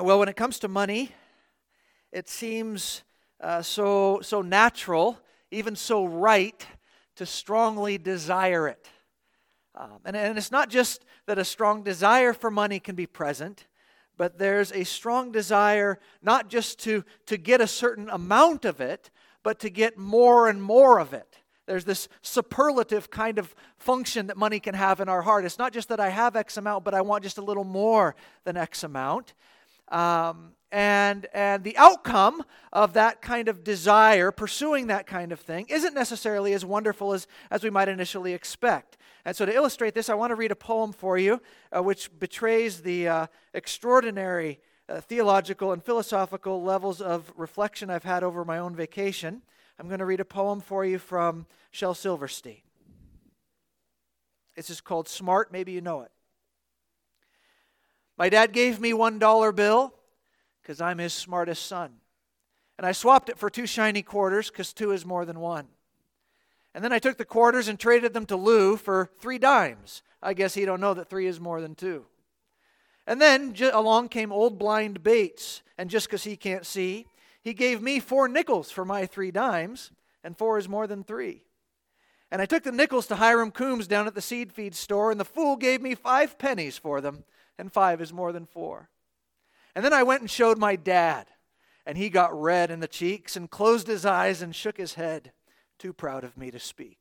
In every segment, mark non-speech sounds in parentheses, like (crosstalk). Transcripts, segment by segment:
Well, when it comes to money, it seems uh, so, so natural, even so right, to strongly desire it. Um, and, and it's not just that a strong desire for money can be present, but there's a strong desire not just to, to get a certain amount of it, but to get more and more of it. There's this superlative kind of function that money can have in our heart. It's not just that I have X amount, but I want just a little more than X amount. Um, and, and the outcome of that kind of desire, pursuing that kind of thing, isn't necessarily as wonderful as, as we might initially expect. And so, to illustrate this, I want to read a poem for you uh, which betrays the uh, extraordinary uh, theological and philosophical levels of reflection I've had over my own vacation. I'm going to read a poem for you from Shel Silverstein. This is called Smart. Maybe you know it. My dad gave me one dollar bill because I'm his smartest son. And I swapped it for two shiny quarters because two is more than one. And then I took the quarters and traded them to Lou for three dimes. I guess he don't know that three is more than two. And then along came old blind Bates, and just because he can't see, he gave me four nickels for my three dimes, and four is more than three. And I took the nickels to Hiram Coombs down at the seed feed store, and the fool gave me five pennies for them and five is more than four. And then I went and showed my dad, and he got red in the cheeks and closed his eyes and shook his head, too proud of me to speak.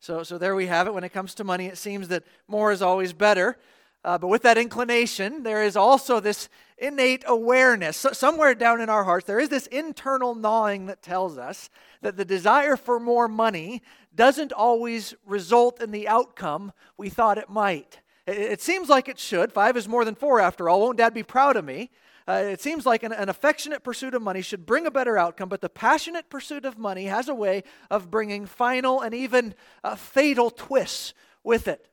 So, so there we have it. When it comes to money, it seems that more is always better. Uh, but with that inclination, there is also this innate awareness. So somewhere down in our hearts, there is this internal gnawing that tells us that the desire for more money doesn't always result in the outcome we thought it might. It, it seems like it should. Five is more than four, after all. Won't dad be proud of me? Uh, it seems like an, an, affectionate pursuit of money should bring a better outcome, but the passionate pursuit of money has a way of bringing final and even uh, fatal twists with it.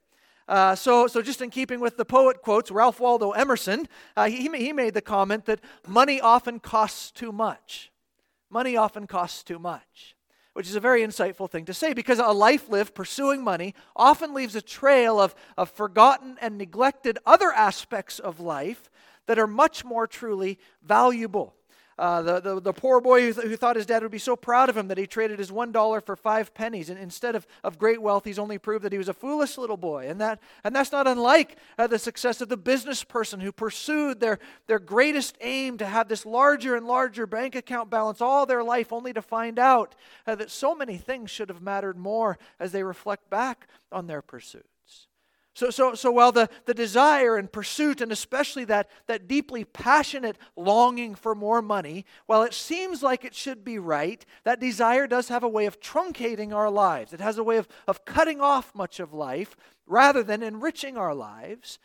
Uh, so, so, just in keeping with the poet quotes, Ralph Waldo Emerson, uh, he, he made the comment that money often costs too much. Money often costs too much which is a very insightful thing to say because a life lived pursuing money often leaves a trail of, of forgotten and neglected other aspects of life that are much more truly valuable. Uh, the, the, the, poor boy who, th- who, thought his dad would be so proud of him that he traded his one dollar for five pennies. And instead of, of great wealth, he's only proved that he was a foolish little boy. And, that, and that's not unlike uh, the success of the business person who pursued their, their greatest aim to have this larger and larger bank account balance all their life, only to find out uh, that so many things should have mattered more as they reflect back on their pursuit. So, so, so while the, the desire and pursuit, and especially that, that deeply passionate longing for more money, while it seems like it should be right, that desire does have a way of truncating our lives. It has a way of, of cutting off much of life rather than enriching our lives.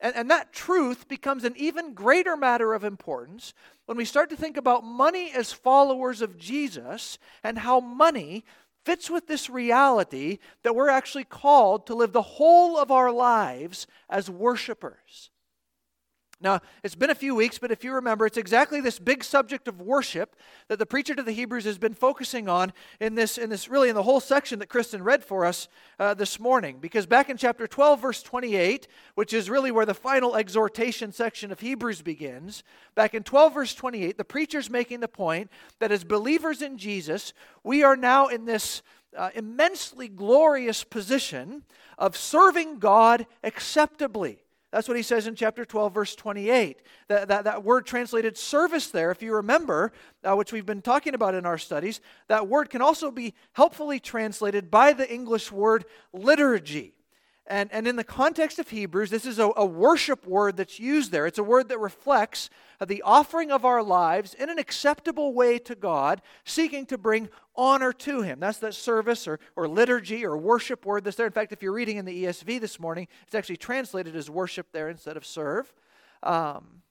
And, and that truth becomes an even greater matter of importance when we start to think about money as followers of Jesus and how money fits with this reality that we're actually called to live the whole of our lives as worshipers. Now, it's been a few weeks, but if you remember, it's exactly this big subject of worship that the preacher to the Hebrews has been focusing on in this, in this really in the whole section that Kristen read for us uh, this morning. Because back in chapter 12, verse 28, which is really where the final exhortation section of Hebrews begins, back in 12, verse 28, the preacher's making the point that as believers in Jesus, we are now in this uh, immensely glorious position of serving God acceptably. That's what he says in chapter 12, verse 28. That, that, that word translated service there, if you remember, uh, which we've been talking about in our studies, that word can also be helpfully translated by the English word liturgy. And, and in the context of Hebrews, this is a, a worship word that's used there. It's a word that reflects the offering of our lives in an acceptable way to God, seeking to bring honor to Him. That's that service or, or liturgy or worship word that's there. In fact, if you're reading in the ESV this morning, it's actually translated as worship there instead of serve. Um,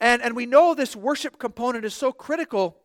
and, and we know this worship component is so critical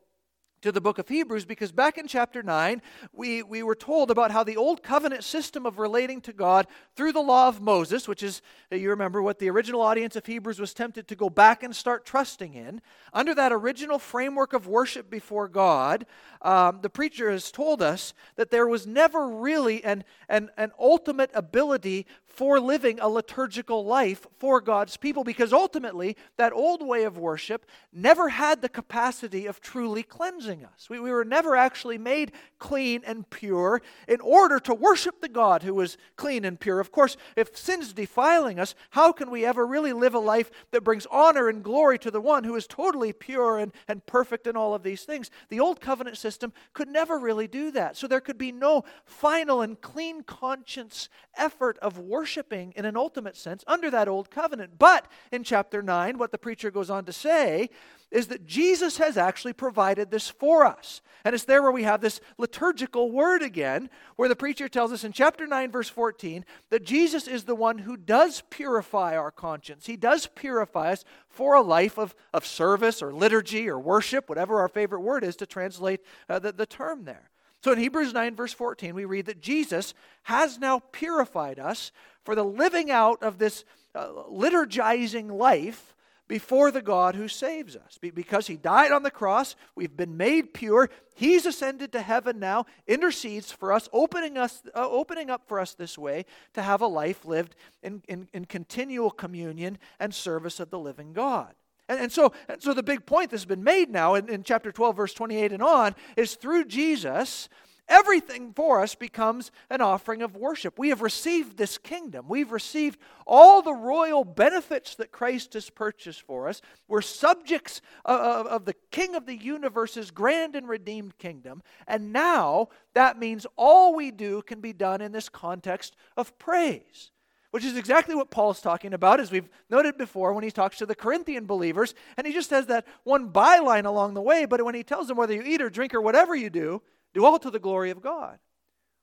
to the book of Hebrews because back in chapter 9, we, we were told about how the old covenant system of relating to God through the law of Moses, which is, you remember, what the original audience of Hebrews was tempted to go back and start trusting in. Under that original framework of worship before God, um, the preacher has told us that there was never really an, an, an ultimate ability for living a liturgical life for God's people because ultimately that old way of worship never had the capacity of truly cleansing us. We, we were never actually made clean and pure in order to worship the God who was clean and pure. Of course, if sin's defiling us, how can we ever really live a life that brings honor and glory to the one who is totally pure and, and perfect in all of these things? The old covenant system could never really do that. So there could be no final and clean conscience effort of worshiping in an ultimate sense under that old covenant. But in chapter 9, what the preacher goes on to say is that Jesus has actually provided this for us. And it's there where we have this liturgical word again, where the preacher tells us in chapter 9, verse 14, that Jesus is the one who does purify our conscience. He does purify us for a life of, of service or liturgy or worship, whatever our favorite word is to translate uh, the, the term there. So in Hebrews 9, verse 14, we read that Jesus has now purified us for the living out of this uh, liturgizing life before the God who saves us. Because he died on the cross, we've been made pure. He's ascended to heaven now, intercedes for us, opening, us, uh, opening up for us this way to have a life lived in, in, in continual communion and service of the living God. And, and, so, and so the big point that's been made now in, in chapter 12, verse 28 and on, is through Jesus, everything for us becomes an offering of worship. We have received this kingdom. We've received all the royal benefits that Christ has purchased for us. We're subjects of, of, the King of the universe's grand and redeemed kingdom. And now that means all we do can be done in this context of praise which is exactly what Paul's talking about, as we've noted before when he talks to the Corinthian believers. And he just has that one byline along the way, but when he tells them whether you eat or drink or whatever you do, do all to the glory of God.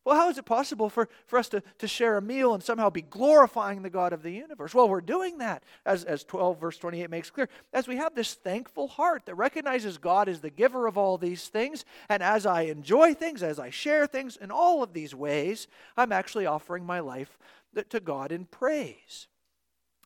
Well, how is it possible for, for us to, to share a meal and somehow be glorifying the God of the universe? Well, we're doing that, as, as 12 verse 28 makes clear, as we have this thankful heart that recognizes God is the giver of all these things. And as I enjoy things, as I share things in all of these ways, I'm actually offering my life to God in praise.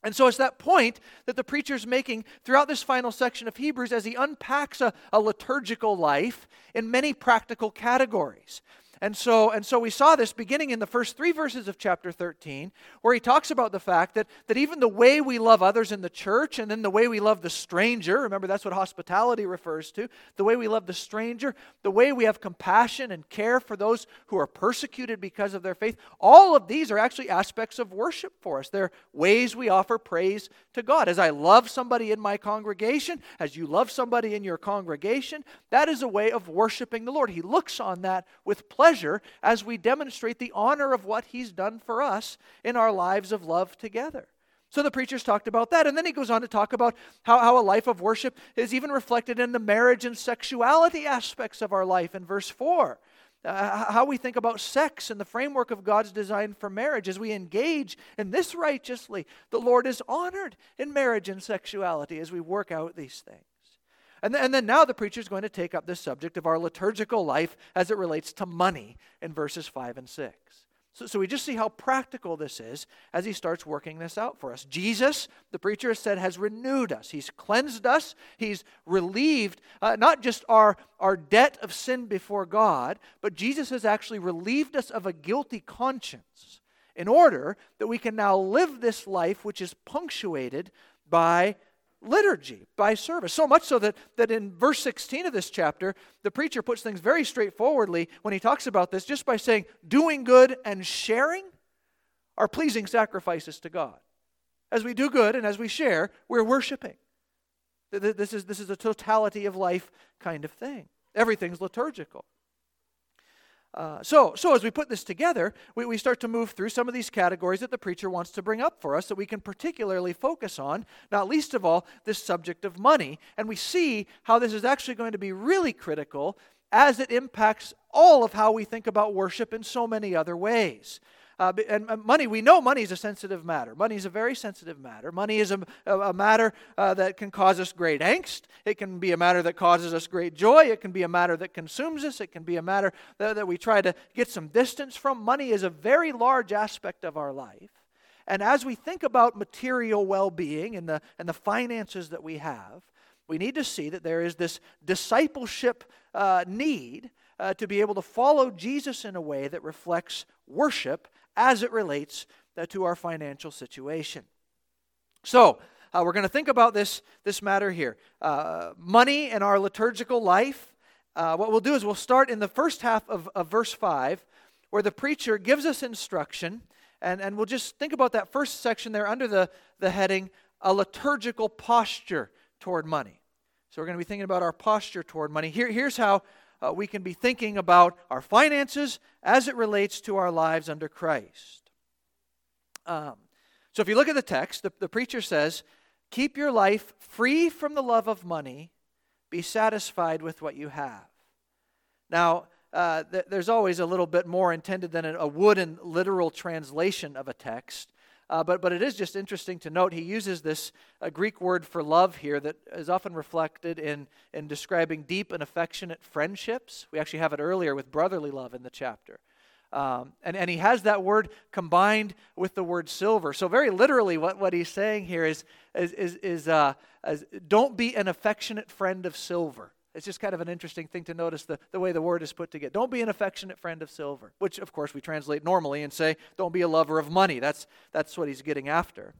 And so it's that point that the preacher's making throughout this final section of Hebrews as he unpacks a, a liturgical life in many practical categories. And so, and so we saw this beginning in the first three verses of chapter 13, where he talks about the fact that, that even the way we love others in the church and then the way we love the stranger, remember that's what hospitality refers to, the way we love the stranger, the way we have compassion and care for those who are persecuted because of their faith, all of these are actually aspects of worship for us. They're ways we offer praise to God. As I love somebody in my congregation, as you love somebody in your congregation, that is a way of worshiping the Lord. He looks on that with pleasure pleasure as we demonstrate the honor of what He's done for us in our lives of love together. So the preacher's talked about that. And then he goes on to talk about how, how a life of worship is even reflected in the marriage and sexuality aspects of our life in verse 4. Uh, how we think about sex and the framework of God's design for marriage. As we engage in this righteously, the Lord is honored in marriage and sexuality as we work out these things. And then, and then now the preacher is going to take up this subject of our liturgical life as it relates to money in verses 5 and 6. So, so we just see how practical this is as he starts working this out for us. Jesus, the preacher has said, has renewed us. He's cleansed us. He's relieved uh, not just our, our debt of sin before God, but Jesus has actually relieved us of a guilty conscience in order that we can now live this life which is punctuated by liturgy, by service. So much so that, that in verse 16 of this chapter, the preacher puts things very straightforwardly when he talks about this, just by saying, doing good and sharing are pleasing sacrifices to God. As we do good and as we share, we're worshiping. This is, this is a totality of life kind of thing. Everything's liturgical. Uh, so, so as we put this together, we, we start to move through some of these categories that the preacher wants to bring up for us that we can particularly focus on, not least of all, this subject of money. And we see how this is actually going to be really critical as it impacts all of how we think about worship in so many other ways. Uh, and money, we know money is a sensitive matter. Money is a very sensitive matter. Money is a, a matter uh, that can cause us great angst. It can be a matter that causes us great joy. It can be a matter that consumes us. It can be a matter that, that we try to get some distance from. Money is a very large aspect of our life. And as we think about material well being and the, and the finances that we have, we need to see that there is this discipleship uh, need uh, to be able to follow Jesus in a way that reflects worship as it relates to our financial situation. So, uh, we're going to think about this, this matter here uh, money and our liturgical life. Uh, what we'll do is we'll start in the first half of, of verse 5, where the preacher gives us instruction, and, and we'll just think about that first section there under the, the heading, A Liturgical Posture Toward Money. So we're going to be thinking about our posture toward money. Here, here's how uh, we can be thinking about our finances as it relates to our lives under Christ. Um, so if you look at the text, the, the preacher says, Keep your life free from the love of money, be satisfied with what you have. Now, uh, th- there's always a little bit more intended than a, a wooden literal translation of a text. Uh, but, but it is just interesting to note he uses this uh, Greek word for love here that is often reflected in, in describing deep and affectionate friendships. We actually have it earlier with brotherly love in the chapter. Um, and, and he has that word combined with the word silver. So, very literally, what, what he's saying here is, is, is, is, uh, is don't be an affectionate friend of silver. It's just kind of an interesting thing to notice the, the way the word is put together. Don't be an affectionate friend of silver, which, of course, we translate normally and say, don't be a lover of money. That's, that's what he's getting after.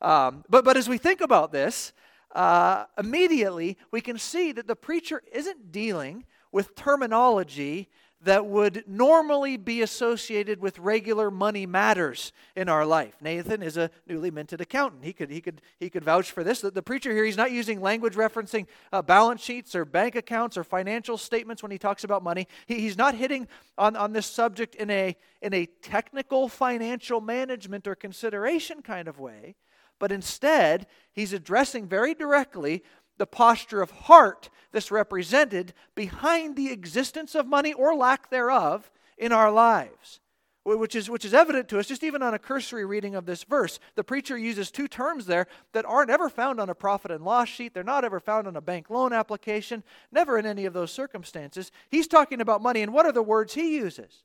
Um, but, but as we think about this, uh, immediately we can see that the preacher isn't dealing with terminology that would normally be associated with regular money matters in our life. Nathan is a newly minted accountant. He could, he could, he could vouch for this. The, the preacher here, he's not using language referencing uh, balance sheets or bank accounts or financial statements when he talks about money. He, he's not hitting on, on this subject in a, in a technical financial management or consideration kind of way, but instead, he's addressing very directly the posture of heart that's represented behind the existence of money or lack thereof in our lives. Which is, which is evident to us just even on a cursory reading of this verse. The preacher uses two terms there that aren't ever found on a profit and loss sheet. They're not ever found on a bank loan application, never in any of those circumstances. He's talking about money, and what are the words he uses?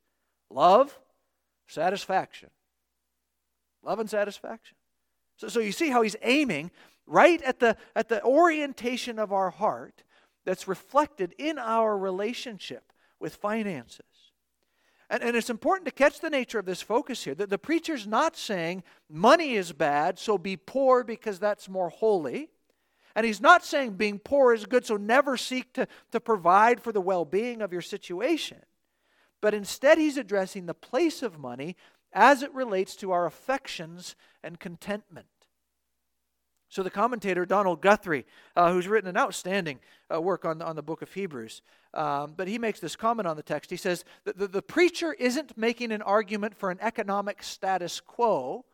Love, satisfaction. Love and satisfaction. So, so you see how he's aiming right at the, at the orientation of our heart that's reflected in our relationship with finances. And, and it's important to catch the nature of this focus here that the preacher's not saying money is bad, so be poor because that's more holy. And he's not saying being poor is good, so never seek to, to provide for the well being of your situation. But instead, he's addressing the place of money as it relates to our affections and contentment. So, the commentator Donald Guthrie, uh, who's written an outstanding uh, work on, on the book of Hebrews, um, but he makes this comment on the text. He says the, the preacher isn't making an argument for an economic status quo,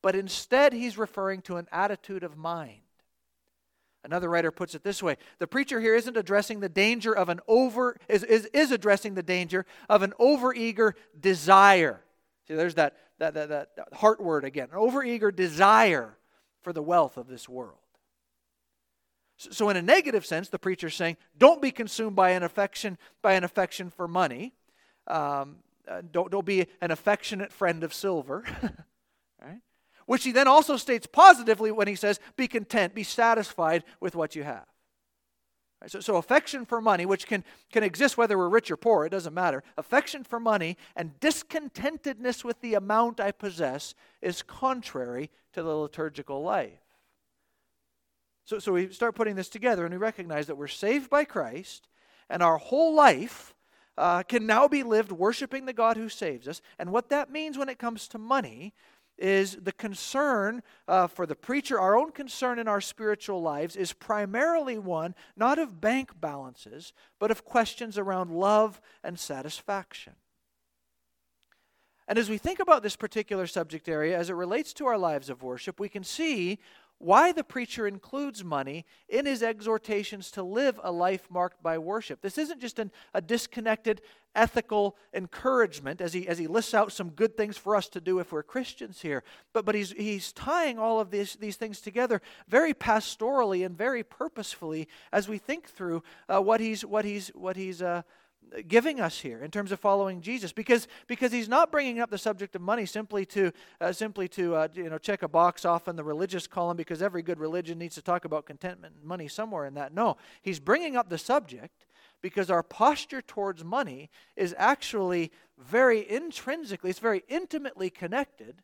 but instead he's referring to an attitude of mind. Another writer puts it this way the preacher here isn't addressing the danger of an over, is, is, is addressing the danger of an overeager desire. See, there's that, that, that, that heart word again, an overeager desire for the wealth of this world. So, in a negative sense, the preacher's saying, don't be consumed by an affection, by an affection for money. Um, uh, don't, don't be an affectionate friend of silver. (laughs) right? Which he then also states positively when he says, be content, be satisfied with what you have. So, so affection for money, which can, can exist whether we're rich or poor, it doesn't matter. Affection for money and discontentedness with the amount I possess is contrary to the liturgical life. So, so we start putting this together and we recognize that we're saved by Christ and our whole life uh, can now be lived worshiping the God who saves us. And what that means when it comes to money is the concern uh, for the preacher, our own concern in our spiritual lives is primarily one not of bank balances, but of questions around love and satisfaction. And as we think about this particular subject area as it relates to our lives of worship, we can see why the preacher includes money in his exhortations to live a life marked by worship. This isn't just an, a disconnected ethical encouragement as he, as he lists out some good things for us to do if we're Christians here, but, but he's, he's tying all of these, these things together very pastorally and very purposefully as we think through uh, what he's, what he's, what he's uh, giving us here in terms of following Jesus because because he's not bringing up the subject of money simply to uh, simply to uh, you know check a box off in the religious column because every good religion needs to talk about contentment and money somewhere in that no he's bringing up the subject because our posture towards money is actually very intrinsically it's very intimately connected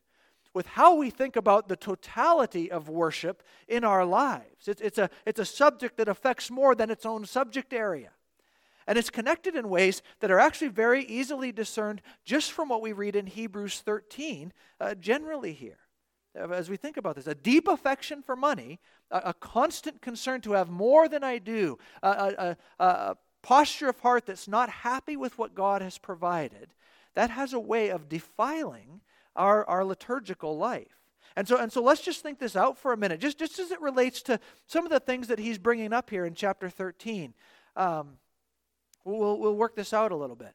with how we think about the totality of worship in our lives. It's, it's, a, it's a subject that affects more than its own subject area. And it's connected in ways that are actually very easily discerned just from what we read in Hebrews 13, uh, generally here. As we think about this, a deep affection for money, a, a constant concern to have more than I do, a, a, a posture of heart that's not happy with what God has provided, that has a way of defiling our, our liturgical life. And so, and so let's just think this out for a minute, just, just as it relates to some of the things that he's bringing up here in chapter 13. Um, we'll, we'll work this out a little bit.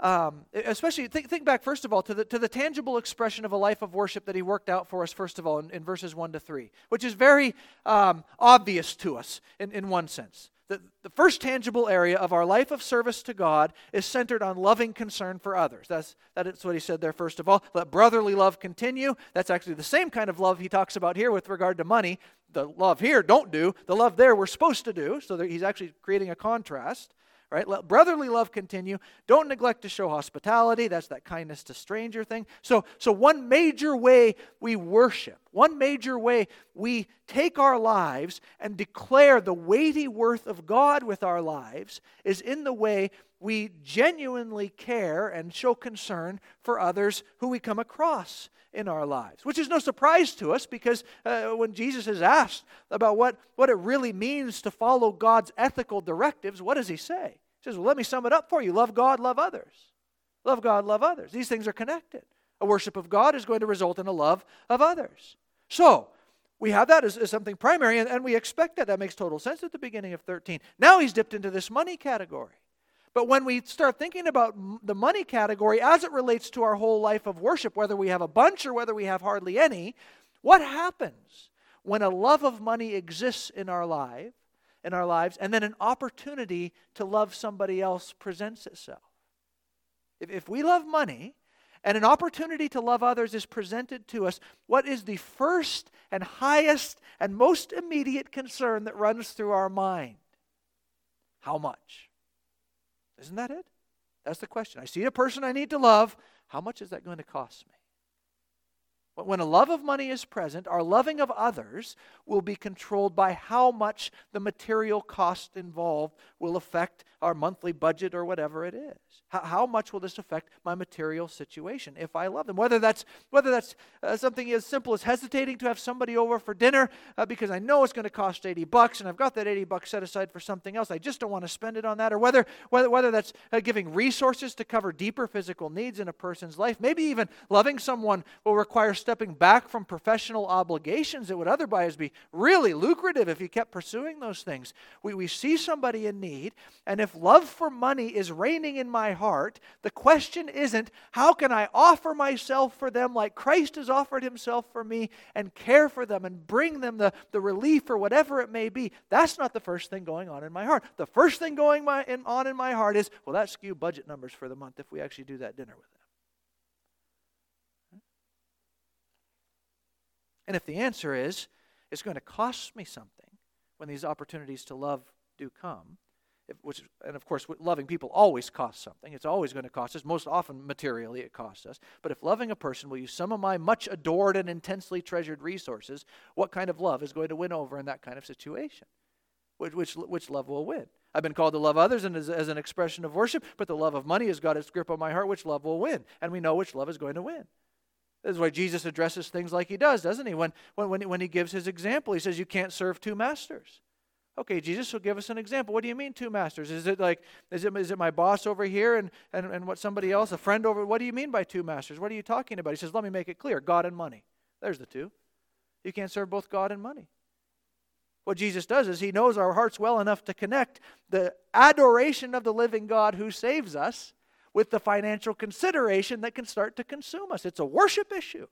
Um, especially, think, think back, first of all, to the, to the tangible expression of a life of worship that he worked out for us, first of all, in, in verses 1 to 3, which is very um, obvious to us in, in one sense. The, the first tangible area of our life of service to God is centered on loving concern for others. That's, that's what he said there, first of all. Let brotherly love continue. That's actually the same kind of love he talks about here with regard to money. The love here, don't do. The love there, we're supposed to do. So he's actually creating a contrast right? Let brotherly love continue. Don't neglect to show hospitality. That's that kindness to stranger thing. So, so one major way we worship, one major way we take our lives and declare the weighty worth of God with our lives is in the way we genuinely care and show concern for others who we come across in our lives, which is no surprise to us because uh, when Jesus is asked about what, what it really means to follow God's ethical directives, what does he say? Says, Well, let me sum it up for you love God, love others. Love God, love others. These things are connected. A worship of God is going to result in a love of others. So, we have that as, as something primary, and, and we expect that. That makes total sense at the beginning of 13. Now he's dipped into this money category. But when we start thinking about the money category as it relates to our whole life of worship, whether we have a bunch or whether we have hardly any, what happens when a love of money exists in our life in our lives, and then an opportunity to love somebody else presents itself. If, if we love money, and an opportunity to love others is presented to us, what is the first and highest and most immediate concern that runs through our mind? How much? Isn't that it? That's the question. I see a person I need to love. How much is that going to cost me? But when a love of money is present, our loving of others will be controlled by how much the material cost involved will affect our monthly budget or whatever it is. How, how much will this affect my material situation if I love them? Whether that's, whether that's uh, something as simple as hesitating to have somebody over for dinner uh, because I know it's going to cost 80 bucks and I've got that 80 bucks set aside for something else. I just don't want to spend it on that. Or whether, whether, whether that's uh, giving resources to cover deeper physical needs in a person's life. Maybe even loving someone will require stepping back from professional obligations that would otherwise be really lucrative if you kept pursuing those things. We, we see somebody in need, and if love for money is reigning in my heart, the question isn't how can I offer myself for them like Christ has offered himself for me and care for them and bring them the, the relief or whatever it may be. That's not the first thing going on in my heart. The first thing going my, in, on in my heart is, well, that skew budget numbers for the month if we actually do that dinner with them. And if the answer is, it's going to cost me something when these opportunities to love do come, if, which, and of course, loving people always costs something. It's always going to cost us. Most often, materially, it costs us. But if loving a person will use some of my much adored and intensely treasured resources, what kind of love is going to win over in that kind of situation? Which, which, which love will win? I've been called to love others and as, as an expression of worship, but the love of money has got its grip on my heart. Which love will win? And we know which love is going to win. This is why Jesus addresses things like he does, doesn't he? When, when, when he gives his example, he says, You can't serve two masters. Okay, Jesus will give us an example. What do you mean two masters? Is it like, is it, is it my boss over here and, and, and what somebody else, a friend over? What do you mean by two masters? What are you talking about? He says, let me make it clear God and money. There's the two. You can't serve both God and money. What Jesus does is he knows our hearts well enough to connect the adoration of the living God who saves us with the financial consideration that can start to consume us. It's a worship issue.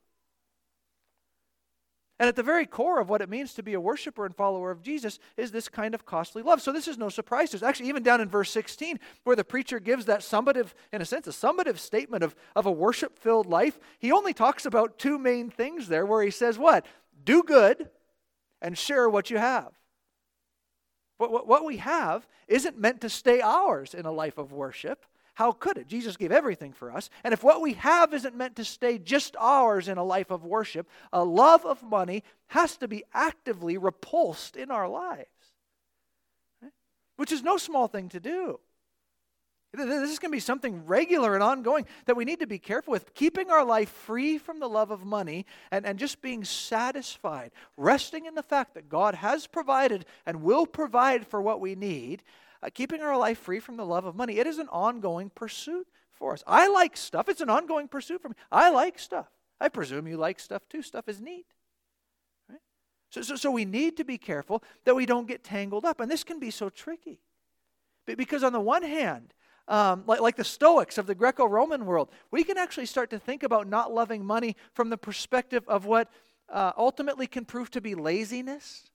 And at the very core of what it means to be a worshiper and follower of Jesus is this kind of costly love. So this is no surprise to us. Actually, even down in verse 16, where the preacher gives that summative, in a sense, a summative statement of, of a worship filled life, he only talks about two main things there, where he says, What? Do good and share what you have. What, what, what we have isn't meant to stay ours in a life of worship. How could it? Jesus gave everything for us. And if what we have isn't meant to stay just ours in a life of worship, a love of money has to be actively repulsed in our lives, right? which is no small thing to do. This is going to be something regular and ongoing that we need to be careful with. Keeping our life free from the love of money and, and just being satisfied, resting in the fact that God has provided and will provide for what we need, uh, keeping our life free from the love of money. It is an ongoing pursuit for us. I like stuff, it's an ongoing pursuit for me. I like stuff. I presume you like stuff too. Stuff is neat. Right? So, so, so we need to be careful that we don't get tangled up. And this can be so tricky. Because on the one hand, um, like, like the Stoics of the Greco Roman world, we can actually start to think about not loving money from the perspective of what uh, ultimately can prove to be laziness.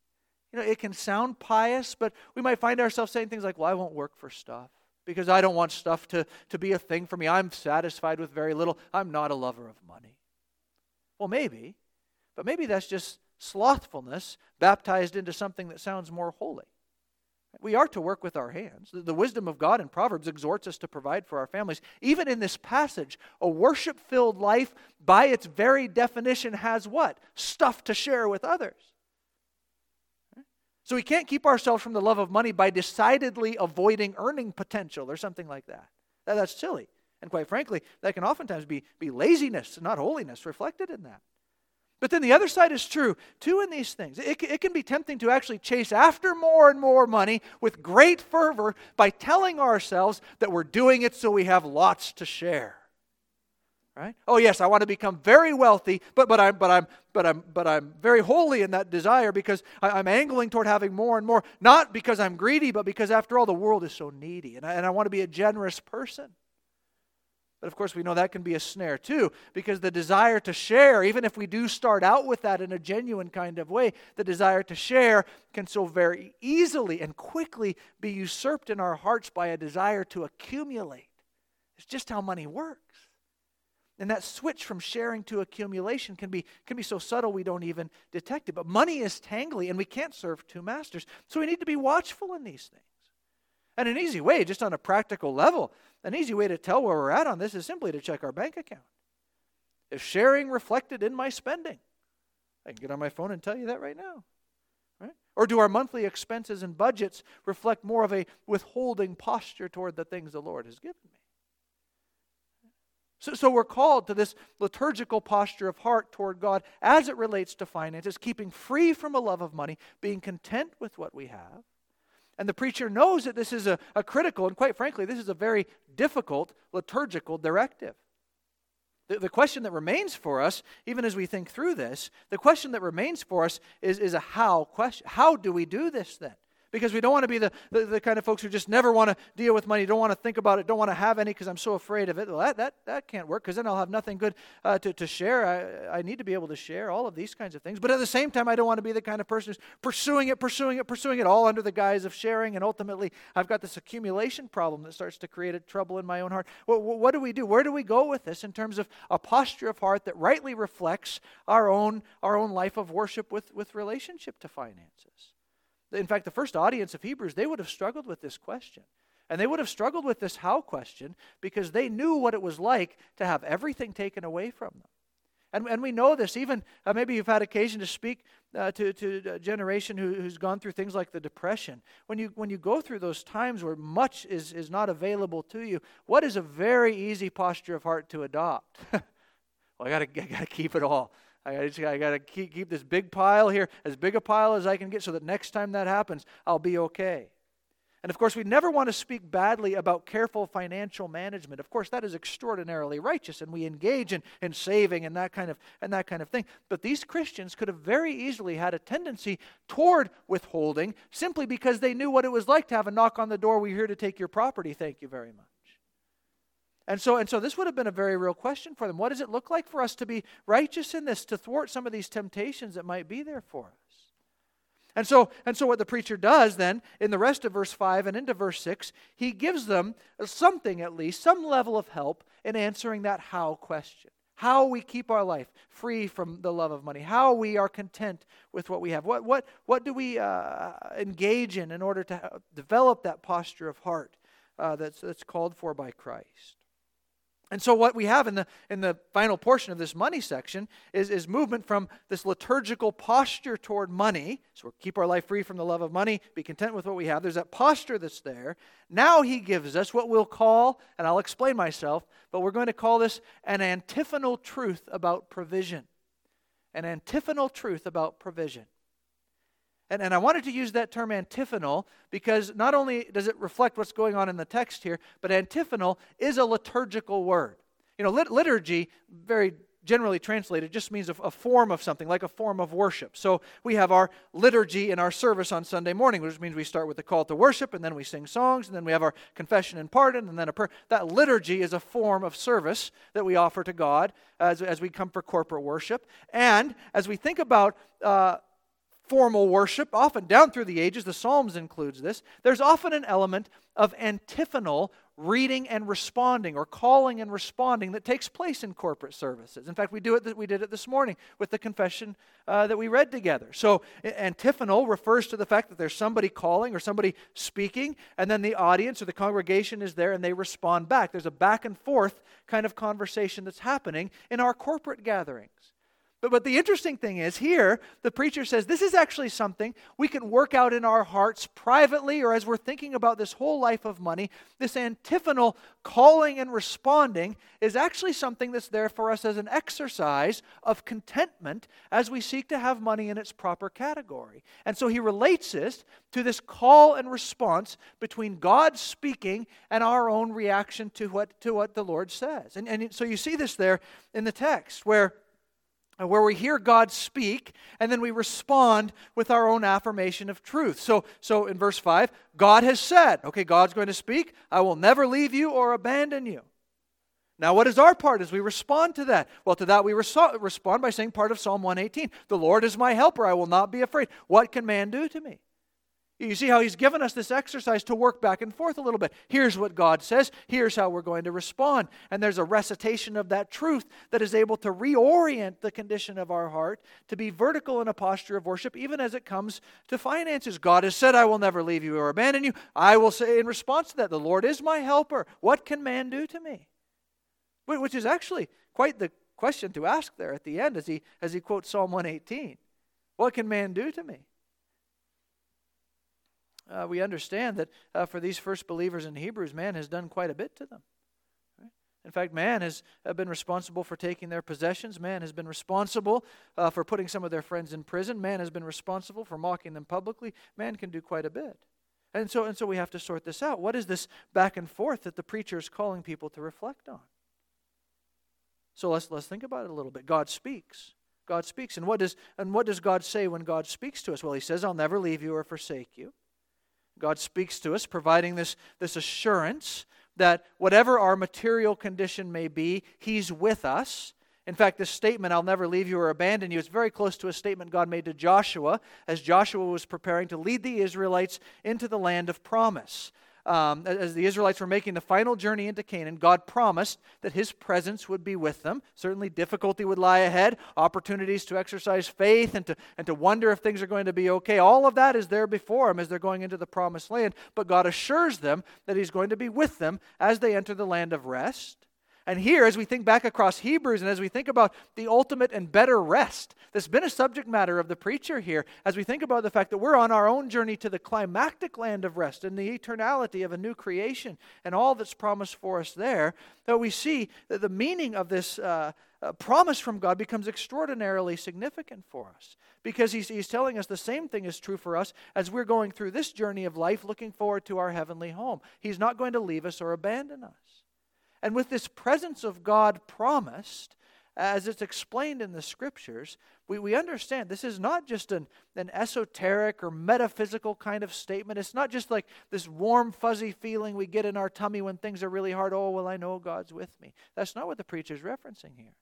You know, it can sound pious, but we might find ourselves saying things like, well, I won't work for stuff because I don't want stuff to, to be a thing for me. I'm satisfied with very little. I'm not a lover of money. Well, maybe, but maybe that's just slothfulness baptized into something that sounds more holy. We are to work with our hands. The wisdom of God in Proverbs exhorts us to provide for our families. Even in this passage, a worship filled life, by its very definition, has what? Stuff to share with others. So we can't keep ourselves from the love of money by decidedly avoiding earning potential or something like that. That's silly. And quite frankly, that can oftentimes be, be laziness, not holiness, reflected in that. But then the other side is true, too, in these things. It, it can be tempting to actually chase after more and more money with great fervor by telling ourselves that we're doing it so we have lots to share. Right? Oh yes, I want to become very wealthy, but but I'm but I'm but I'm but I'm very holy in that desire because I, am angling toward having more and more, not because I'm greedy, but because after all the world is so needy, and I, and I want to be a generous person. But of course, we know that can be a snare too, because the desire to share, even if we do start out with that in a genuine kind of way, the desire to share can so very easily and quickly be usurped in our hearts by a desire to accumulate. It's just how money works. And that switch from sharing to accumulation can be, can be so subtle we don't even detect it. But money is tangly, and we can't serve two masters. So we need to be watchful in these things. And an easy way, just on a practical level, an easy way to tell where we're at on this is simply to check our bank account. Is sharing reflected in my spending? I can get on my phone and tell you that right now. Right? Or do our monthly expenses and budgets reflect more of a withholding posture toward the things the Lord has given me? So, so we're called to this liturgical posture of heart toward God as it relates to finances, keeping free from a love of money, being content with what we have, and the preacher knows that this is a, a critical, and quite frankly, this is a very difficult liturgical directive. The, the question that remains for us, even as we think through this, the question that remains for us is, is a how question. How do we do this then? Because we don't want to be the, the, the, kind of folks who just never want to deal with money, don't want to think about it, don't want to have any because I'm so afraid of it. Well, that, that, that can't work because then I'll have nothing good uh, to, to share. I, I need to be able to share all of these kinds of things. But at the same time, I don't want to be the kind of person who's pursuing it, pursuing it, pursuing it, all under the guise of sharing. And ultimately, I've got this accumulation problem that starts to create a trouble in my own heart. Well, what do we do? Where do we go with this in terms of a posture of heart that rightly reflects our own, our own life of worship with, with relationship to finances? In fact, the first audience of Hebrews, they would have struggled with this question. And they would have struggled with this how question because they knew what it was like to have everything taken away from them. And, and we know this, even uh, maybe you've had occasion to speak uh, to, to a generation who, who's gone through things like the Depression. When you, when you go through those times where much is, is not available to you, what is a very easy posture of heart to adopt? (laughs) well, I got to keep it all. I, just, I got to keep, keep this big pile here, as big a pile as I can get, so that next time that happens, I'll be okay. And of course, we never want to speak badly about careful financial management. Of course, that is extraordinarily righteous, and we engage in, in saving and that, kind of, and that kind of thing. But these Christians could have very easily had a tendency toward withholding simply because they knew what it was like to have a knock on the door, We're here to take your property, thank you very much. And so, and so this would have been a very real question for them. What does it look like for us to be righteous in this, to thwart some of these temptations that might be there for us? And so, and so what the preacher does then in the rest of verse 5 and into verse 6, he gives them something at least, some level of help in answering that how question. How we keep our life free from the love of money, how we are content with what we have. What, what, what do we uh, engage in in order to develop that posture of heart uh, that's, that's called for by Christ. And so what we have in the in the final portion of this money section is, is movement from this liturgical posture toward money. So we keep our life free from the love of money, be content with what we have. There's that posture that's there. Now he gives us what we'll call, and I'll explain myself, but we're going to call this an antiphonal truth about provision. An antiphonal truth about provision. And, and I wanted to use that term antiphonal because not only does it reflect what's going on in the text here, but antiphonal is a liturgical word. You know, lit- liturgy, very generally translated, just means a, a, form of something, like a form of worship. So we have our liturgy in our service on Sunday morning, which means we start with the call to worship, and then we sing songs, and then we have our confession and pardon, and then a prayer. That liturgy is a form of service that we offer to God as, as we come for corporate worship. And as we think about uh, formal worship, often down through the ages, the Psalms includes this, there's often an element of antiphonal reading and responding or calling and responding that takes place in corporate services. In fact, we do it that we did it this morning with the confession uh, that we read together. So antiphonal refers to the fact that there's somebody calling or somebody speaking and then the audience or the congregation is there and they respond back. There's a back and forth kind of conversation that's happening in our corporate gatherings. But, but the interesting thing is, here, the preacher says this is actually something we can work out in our hearts privately or as we're thinking about this whole life of money. This antiphonal calling and responding is actually something that's there for us as an exercise of contentment as we seek to have money in its proper category. And so he relates this to this call and response between God speaking and our own reaction to what, to what the Lord says. And, and so you see this there in the text where Uh, where we hear God speak and then we respond with our own affirmation of truth. So, so in verse 5, God has said, okay, God's going to speak, I will never leave you or abandon you. Now, what is our part as we respond to that? Well, to that we respond by saying part of Psalm 118 The Lord is my helper, I will not be afraid. What can man do to me? You see how he's given us this exercise to work back and forth a little bit. Here's what God says. Here's how we're going to respond. And there's a recitation of that truth that is able to reorient the condition of our heart to be vertical in a posture of worship, even as it comes to finances. God has said, I will never leave you or abandon you. I will say in response to that, The Lord is my helper. What can man do to me? Which is actually quite the question to ask there at the end as he, as he quotes Psalm 118. What can man do to me? Uh, we understand that uh, for these first believers in Hebrews, man has done quite a bit to them. In fact, man has uh, been responsible for taking their possessions. Man has been responsible uh, for putting some of their friends in prison. Man has been responsible for mocking them publicly. Man can do quite a bit. And so, and so we have to sort this out. What is this back and forth that the preacher is calling people to reflect on? So let's, let's think about it a little bit. God speaks. God speaks. And what, does, and what does God say when God speaks to us? Well, He says, I'll never leave you or forsake you. God speaks to us, providing this, this assurance that whatever our material condition may be, He's with us. In fact, this statement, I'll never leave you or abandon you, is very close to a statement God made to Joshua as Joshua was preparing to lead the Israelites into the land of promise um, as the Israelites were making the final journey into Canaan, God promised that His presence would be with them. Certainly, difficulty would lie ahead, opportunities to exercise faith and to, and to wonder if things are going to be okay. All of that is there before them as they're going into the promised land. But God assures them that He's going to be with them as they enter the land of rest. And here, as we think back across Hebrews and as we think about the ultimate and better rest, that's been a subject matter of the preacher here, as we think about the fact that we're on our own journey to the climactic land of rest and the eternality of a new creation and all that's promised for us there, that we see that the meaning of this uh, uh, promise from God becomes extraordinarily significant for us because he's, he's telling us the same thing is true for us as we're going through this journey of life looking forward to our heavenly home. He's not going to leave us or abandon us. And with this presence of God promised, as it's explained in the scriptures, we, we understand this is not just an, an esoteric or metaphysical kind of statement. It's not just like this warm, fuzzy feeling we get in our tummy when things are really hard. Oh, well, I know God's with me. That's not what the preacher's referencing here.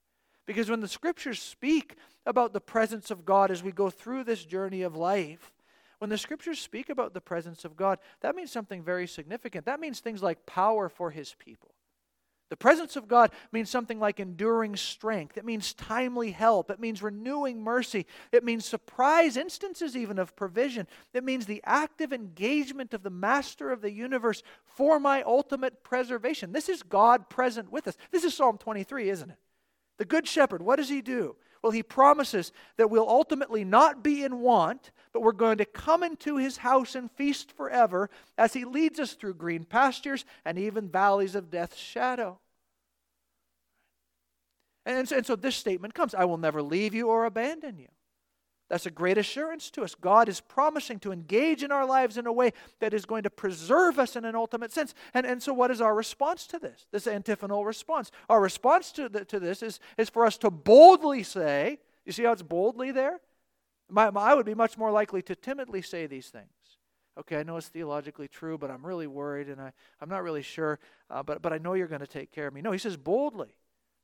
Because when the scriptures speak about the presence of God as we go through this journey of life, when the scriptures speak about the presence of God, that means something very significant. That means things like power for his people. The presence of God means something like enduring strength. It means timely help. It means renewing mercy. It means surprise instances, even of provision. It means the active engagement of the master of the universe for my ultimate preservation. This is God present with us. This is Psalm 23, isn't it? The Good Shepherd, what does he do? Well, he promises that we'll ultimately not be in want, but we're going to come into his house and feast forever as he leads us through green pastures and even valleys of death's shadow. And so, and so this statement comes I will never leave you or abandon you. That's a great assurance to us. God is promising to engage in our lives in a way that is going to preserve us in an ultimate sense. And, and so, what is our response to this? This antiphonal response. Our response to, the, to this is, is for us to boldly say, you see how it's boldly there? My, my, I would be much more likely to timidly say these things. Okay, I know it's theologically true, but I'm really worried and I, I'm not really sure, uh, but, but I know you're going to take care of me. No, he says boldly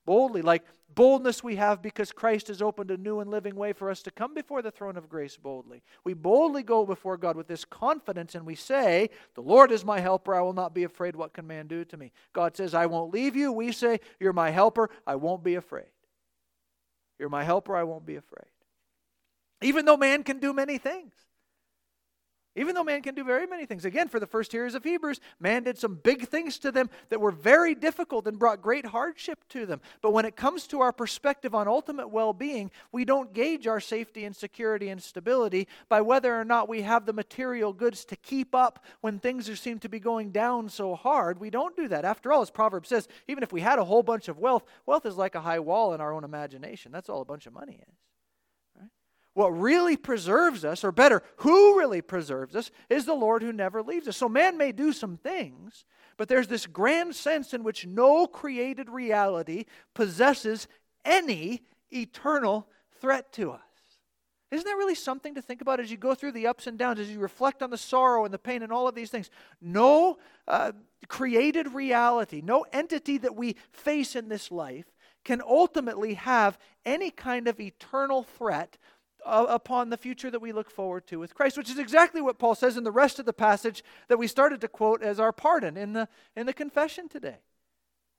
boldly, like boldness we have because Christ has opened a new and living way for us to come before the throne of grace boldly. We boldly go before God with this confidence and we say, The Lord is my helper. I will not be afraid. What can man do to me? God says, I won't leave you. We say, You're my helper. I won't be afraid. You're my helper. I won't be afraid. Even though man can do many things. Even though man can do very many things. Again, for the first hearers of Hebrews, man did some big things to them that were very difficult and brought great hardship to them. But when it comes to our perspective on ultimate well being, we don't gauge our safety and security and stability by whether or not we have the material goods to keep up when things seem to be going down so hard. We don't do that. After all, as Proverbs says, even if we had a whole bunch of wealth, wealth is like a high wall in our own imagination. That's all a bunch of money is. What really preserves us, or better, who really preserves us, is the Lord who never leaves us. So man may do some things, but there's this grand sense in which no created reality possesses any eternal threat to us. Isn't that really something to think about as you go through the ups and downs, as you reflect on the sorrow and the pain and all of these things? No uh, created reality, no entity that we face in this life can ultimately have any kind of eternal threat Uh, upon the future that we look forward to with Christ, which is exactly what Paul says in the rest of the passage that we started to quote as our pardon in the, in the confession today.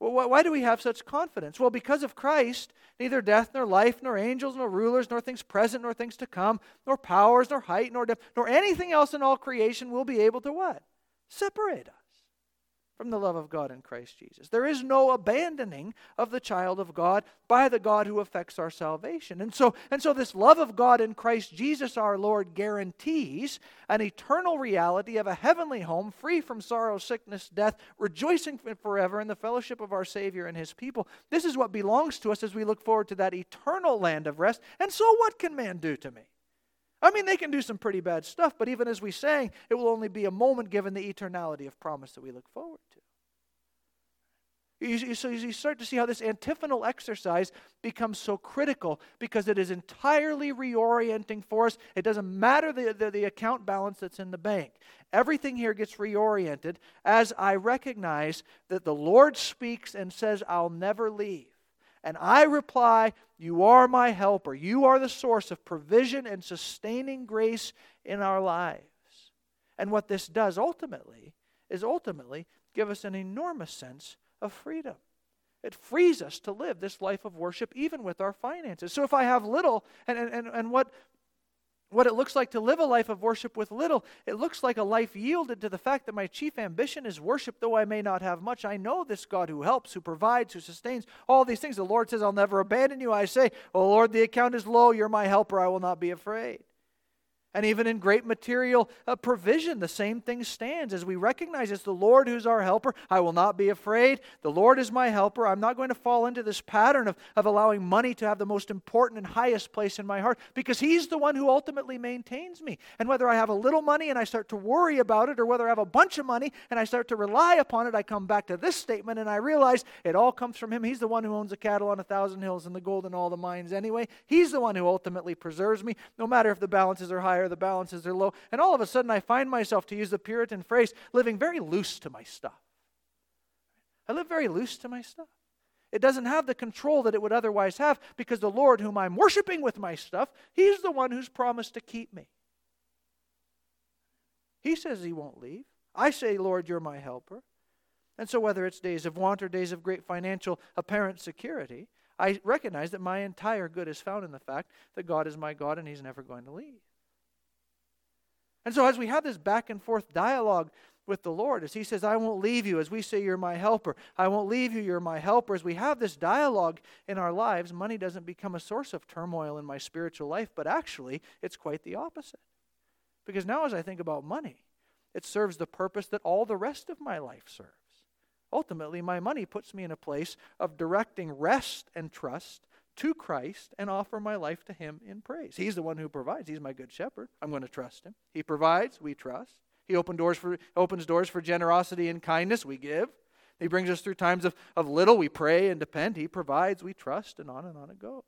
Well, why do we have such confidence? Well, because of Christ, neither death, nor life, nor angels, nor rulers, nor things present, nor things to come, nor powers, nor height, nor depth, nor anything else in all creation will be able to what? Separate us from the love of God in Christ Jesus. There is no abandoning of the child of God by the God who affects our salvation. And so, and so this love of God in Christ Jesus our Lord guarantees an eternal reality of a heavenly home free from sorrow, sickness, death, rejoicing forever in the fellowship of our Savior and his people. This is what belongs to us as we look forward to that eternal land of rest. And so what can man do to me? I mean, they can do some pretty bad stuff, but even as we sang, it will only be a moment given the eternality of promise that we look forward to. You, so you start to see how this antiphonal exercise becomes so critical because it is entirely reorienting for us. It doesn't matter the, the, the account balance that's in the bank. Everything here gets reoriented as I recognize that the Lord speaks and says, I'll never leave. And I reply, You are my helper. You are the source of provision and sustaining grace in our lives. And what this does ultimately is ultimately give us an enormous sense of freedom. It frees us to live this life of worship even with our finances. So if I have little, and, and, and what what it looks like to live a life of worship with little. It looks like a life yielded to the fact that my chief ambition is worship, though I may not have much. I know this God who helps, who provides, who sustains, all these things. The Lord says, I'll never abandon you. I say, Oh Lord, the account is low. You're my helper. I will not be afraid. And even in great material uh, provision, the same thing stands as we recognize it's the Lord who's our helper. I will not be afraid. The Lord is my helper. I'm not going to fall into this pattern of, of allowing money to have the most important and highest place in my heart because He's the one who ultimately maintains me. And whether I have a little money and I start to worry about it, or whether I have a bunch of money and I start to rely upon it, I come back to this statement and I realize it all comes from Him. He's the one who owns the cattle on a thousand hills and the gold in all the mines anyway. He's the one who ultimately preserves me, no matter if the balances are higher higher, the balances are low. And all of a sudden, I find myself, to use the Puritan phrase, living very loose to my stuff. I live very loose to my stuff. It doesn't have the control that it would otherwise have because the Lord, whom I'm worshiping with my stuff, He's the one who's promised to keep me. He says He won't leave. I say, Lord, you're my helper. And so, whether it's days of want or days of great financial apparent security, I recognize that my entire good is found in the fact that God is my God and He's never going to leave. And so, as we have this back and forth dialogue with the Lord, as He says, I won't leave you, as we say, You're my helper, I won't leave you, you're my helper, as we have this dialogue in our lives, money doesn't become a source of turmoil in my spiritual life, but actually, it's quite the opposite. Because now, as I think about money, it serves the purpose that all the rest of my life serves. Ultimately, my money puts me in a place of directing rest and trust to Christ and offer my life to Him in praise. He's the one who provides. He's my good shepherd. I'm going to trust Him. He provides, we trust. He doors for, opens doors for generosity and kindness, we give. He brings us through times of, of little, we pray and depend. He provides, we trust, and on and on it goes.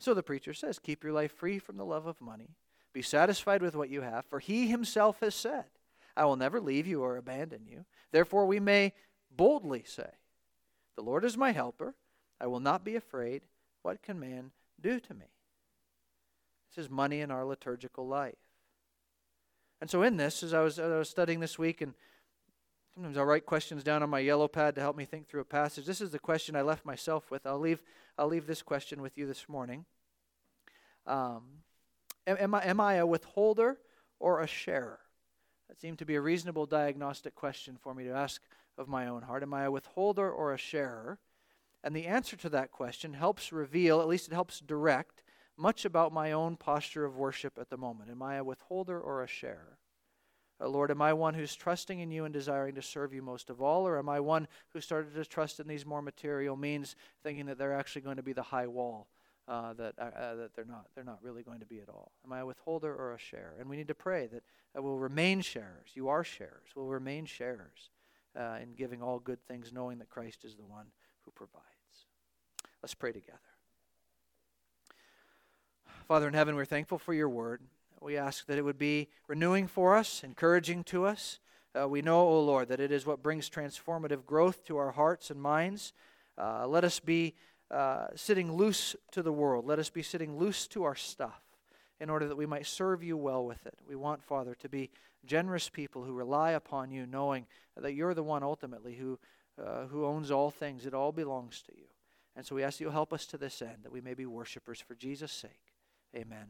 So the preacher says, Keep your life free from the love of money. Be satisfied with what you have, for He Himself has said, I will never leave you or abandon you. Therefore, we may boldly say, The Lord is my helper. I will not be afraid. What can man do to me? This is money in our liturgical life. And so, in this, as I was, as I was studying this week, and sometimes I'll write questions down on my yellow pad to help me think through a passage. This is the question I left myself with. I'll leave, I'll leave this question with you this morning. Um, am, am, I, am I a withholder or a sharer? That seemed to be a reasonable diagnostic question for me to ask of my own heart. Am I a withholder or a sharer? And the answer to that question helps reveal, at least it helps direct, much about my own posture of worship at the moment. Am I a withholder or a sharer? Uh, Lord, am I one who's trusting in you and desiring to serve you most of all, or am I one who started to trust in these more material means, thinking that they're actually going to be the high wall uh, that, uh, uh, that they're not. They're not really going to be at all. Am I a withholder or a share? And we need to pray that uh, we'll remain sharers. You are sharers. We'll remain sharers uh, in giving all good things, knowing that Christ is the one who provides. Let's pray together. Father in heaven, we're thankful for your word. We ask that it would be renewing for us, encouraging to us. Uh, we know, O oh Lord, that it is what brings transformative growth to our hearts and minds. Uh, let us be uh, sitting loose to the world. Let us be sitting loose to our stuff in order that we might serve you well with it. We want, Father, to be generous people who rely upon you, knowing that you're the one ultimately who, uh, who owns all things. It all belongs to you. And so we ask you help us to this end, that we may be worshipers for Jesus' sake. Amen.